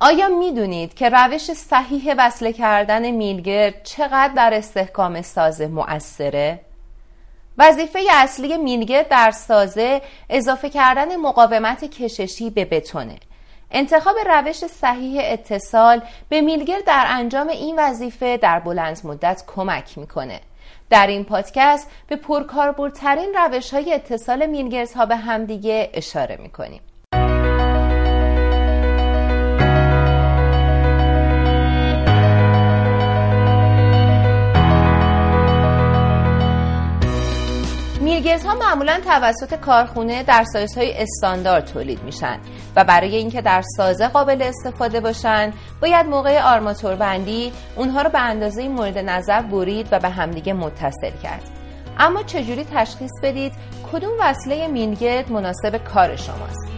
آیا می‌دونید که روش صحیح وصله کردن میلگرد چقدر در استحکام سازه مؤثره؟ وظیفه اصلی میلگرد در سازه اضافه کردن مقاومت کششی به بتونه. انتخاب روش صحیح اتصال به میلگرد در انجام این وظیفه در بلند مدت کمک می‌کنه. در این پادکست به پرکاربردترین روش های اتصال میلگردها به همدیگه اشاره می‌کنیم. میلگرز ها معمولا توسط کارخونه در سایز های استاندارد تولید میشن و برای اینکه در سازه قابل استفاده باشن باید موقع آرماتور بندی اونها رو به اندازه مورد نظر برید و به همدیگه متصل کرد. اما چجوری تشخیص بدید؟ کدوم وصله میلگرد مناسب کار شماست؟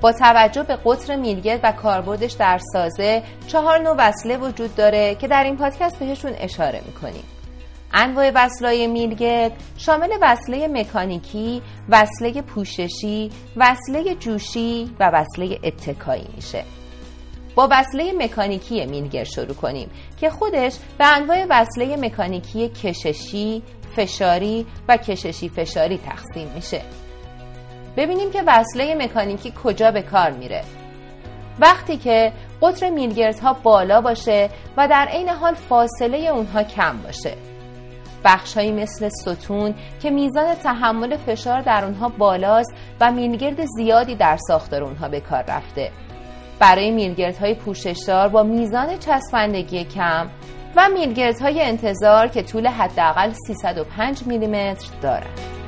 با توجه به قطر میلگرد و کاربردش در سازه چهار نوع وصله وجود داره که در این پادکست بهشون اشاره می‌کنیم انواع وصلای میلگرد شامل وصله مکانیکی، وصله پوششی، وصله جوشی و وصله اتکایی میشه. با وصله مکانیکی میلگرد شروع کنیم که خودش به انواع وصله مکانیکی کششی، فشاری و کششی فشاری تقسیم میشه. ببینیم که وصله مکانیکی کجا به کار میره. وقتی که قطر میلگردها بالا باشه و در عین حال فاصله اونها کم باشه. بخشهایی مثل ستون که میزان تحمل فشار در اونها بالاست و میلگرد زیادی در ساختار اونها به کار رفته. برای میلگردهای پوششدار با میزان چسبندگی کم و میلگردهای انتظار که طول حداقل 305 میلیمتر دارند.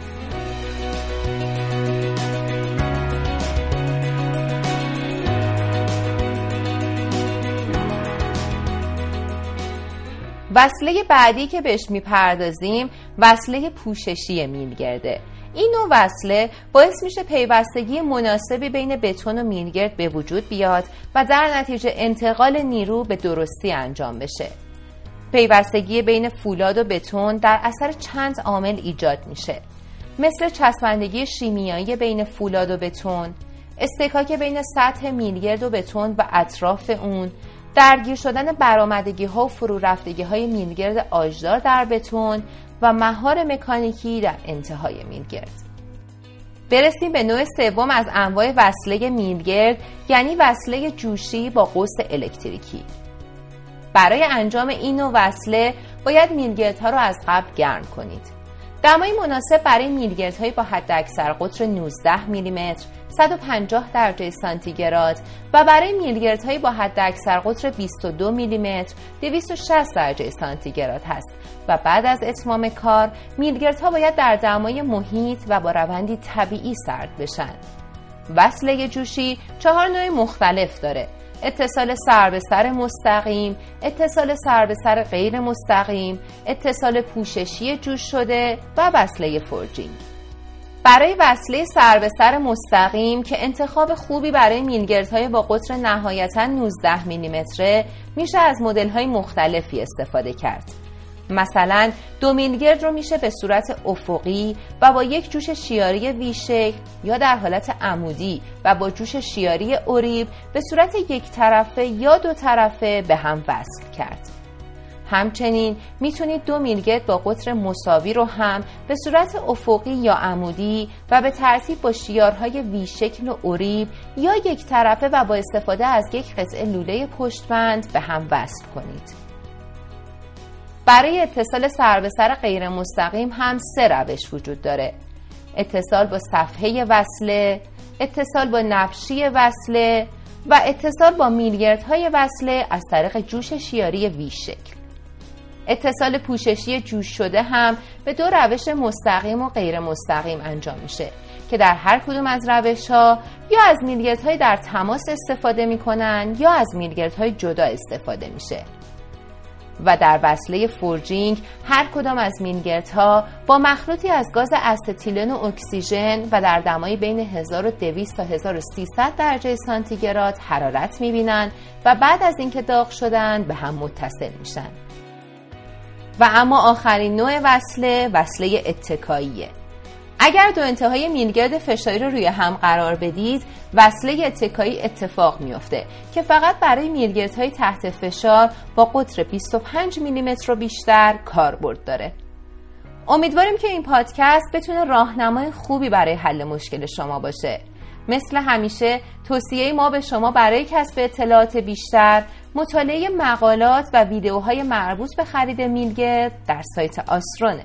وصله بعدی که بهش می‌پردازیم وصله پوششی میلگرده این نوع وصله باعث میشه پیوستگی مناسبی بین بتون و میلگرد به وجود بیاد و در نتیجه انتقال نیرو به درستی انجام بشه. پیوستگی بین فولاد و بتون در اثر چند عامل ایجاد میشه. مثل چسبندگی شیمیایی بین فولاد و بتون استکاک بین سطح میلگرد و بتون و اطراف اون درگیر شدن برآمدگی ها و فرو رفتگی های میلگرد آجدار در بتون و مهار مکانیکی در انتهای میلگرد. برسیم به نوع سوم از انواع وصله میلگرد یعنی وصله جوشی با قوس الکتریکی. برای انجام این نوع وصله باید میلگردها را از قبل گرم کنید. دمای مناسب برای میلگردهایی با حد اکثر قطر 19 میلیمتر 150 درجه سانتیگراد و برای میلگردهایی با حد اکثر قطر 22 میلیمتر 260 درجه سانتیگراد هست. و بعد از اتمام کار میلگردها باید در دمای محیط و با روندی طبیعی سرد بشن. وصله جوشی چهار نوع مختلف داره. اتصال سر به سر مستقیم اتصال سر به سر غیر مستقیم اتصال پوششی جوش شده و وصله فرجین برای وصله سر به سر مستقیم که انتخاب خوبی برای میلگردهای با قطر نهایتا 19 میلیمتره میشه از مدل های مختلفی استفاده کرد. مثلا دو میلگرد رو میشه به صورت افقی و با یک جوش شیاری ویشکل یا در حالت عمودی و با جوش شیاری اوریب به صورت یک طرفه یا دو طرفه به هم وصل کرد. همچنین می‌تونید دو میلگرد با قطر مساوی رو هم به صورت افقی یا عمودی و به ترتیب با شیارهای ویشکل و اوریب یا یک طرفه و با استفاده از یک قطعه لوله پشتبند به هم وصل کنید. برای اتصال سر به سر غیر مستقیم هم سه روش وجود داره. اتصال با صفحه وصله اتصال با نبشی وصله و اتصال با میلگردهای وصله از طریق جوش شیاری وی شکل. اتصال پوششی جوش شده هم به دو روش مستقیم و غیر مستقیم انجام میشه که در هر کدوم از روش ها یا از میلگردهای در تماس استفاده می‌کنن یا از میلگردهای جدا استفاده میشه. و در وصله forging هر کدام از میلگردها با مخلوطی از گاز استیلن و اکسیژن و در دمایی بین 1200 تا 1300 درجه سانتیگراد حرارت می‌بینند و بعد از اینکه داغ شدن به هم متصل میشن. و اما آخرین نوع وصله وصله اتکاییه اگر دو انتهای میلگرد فشاری رو روی هم قرار بدید وصله اتکایی اتفاق میافته که فقط برای میلگردهای تحت فشار با قطر 25 میلیمتر رو بیشتر کاربرد داره. امیدواریم که این پادکست بتونه راهنمای خوبی برای حل مشکل شما باشه. مثل همیشه توصیه ما به شما برای کسب اطلاعات بیشتر مطالعه مقالات و ویدیوهای مربوط به خرید میلگرد در سایت آسترونه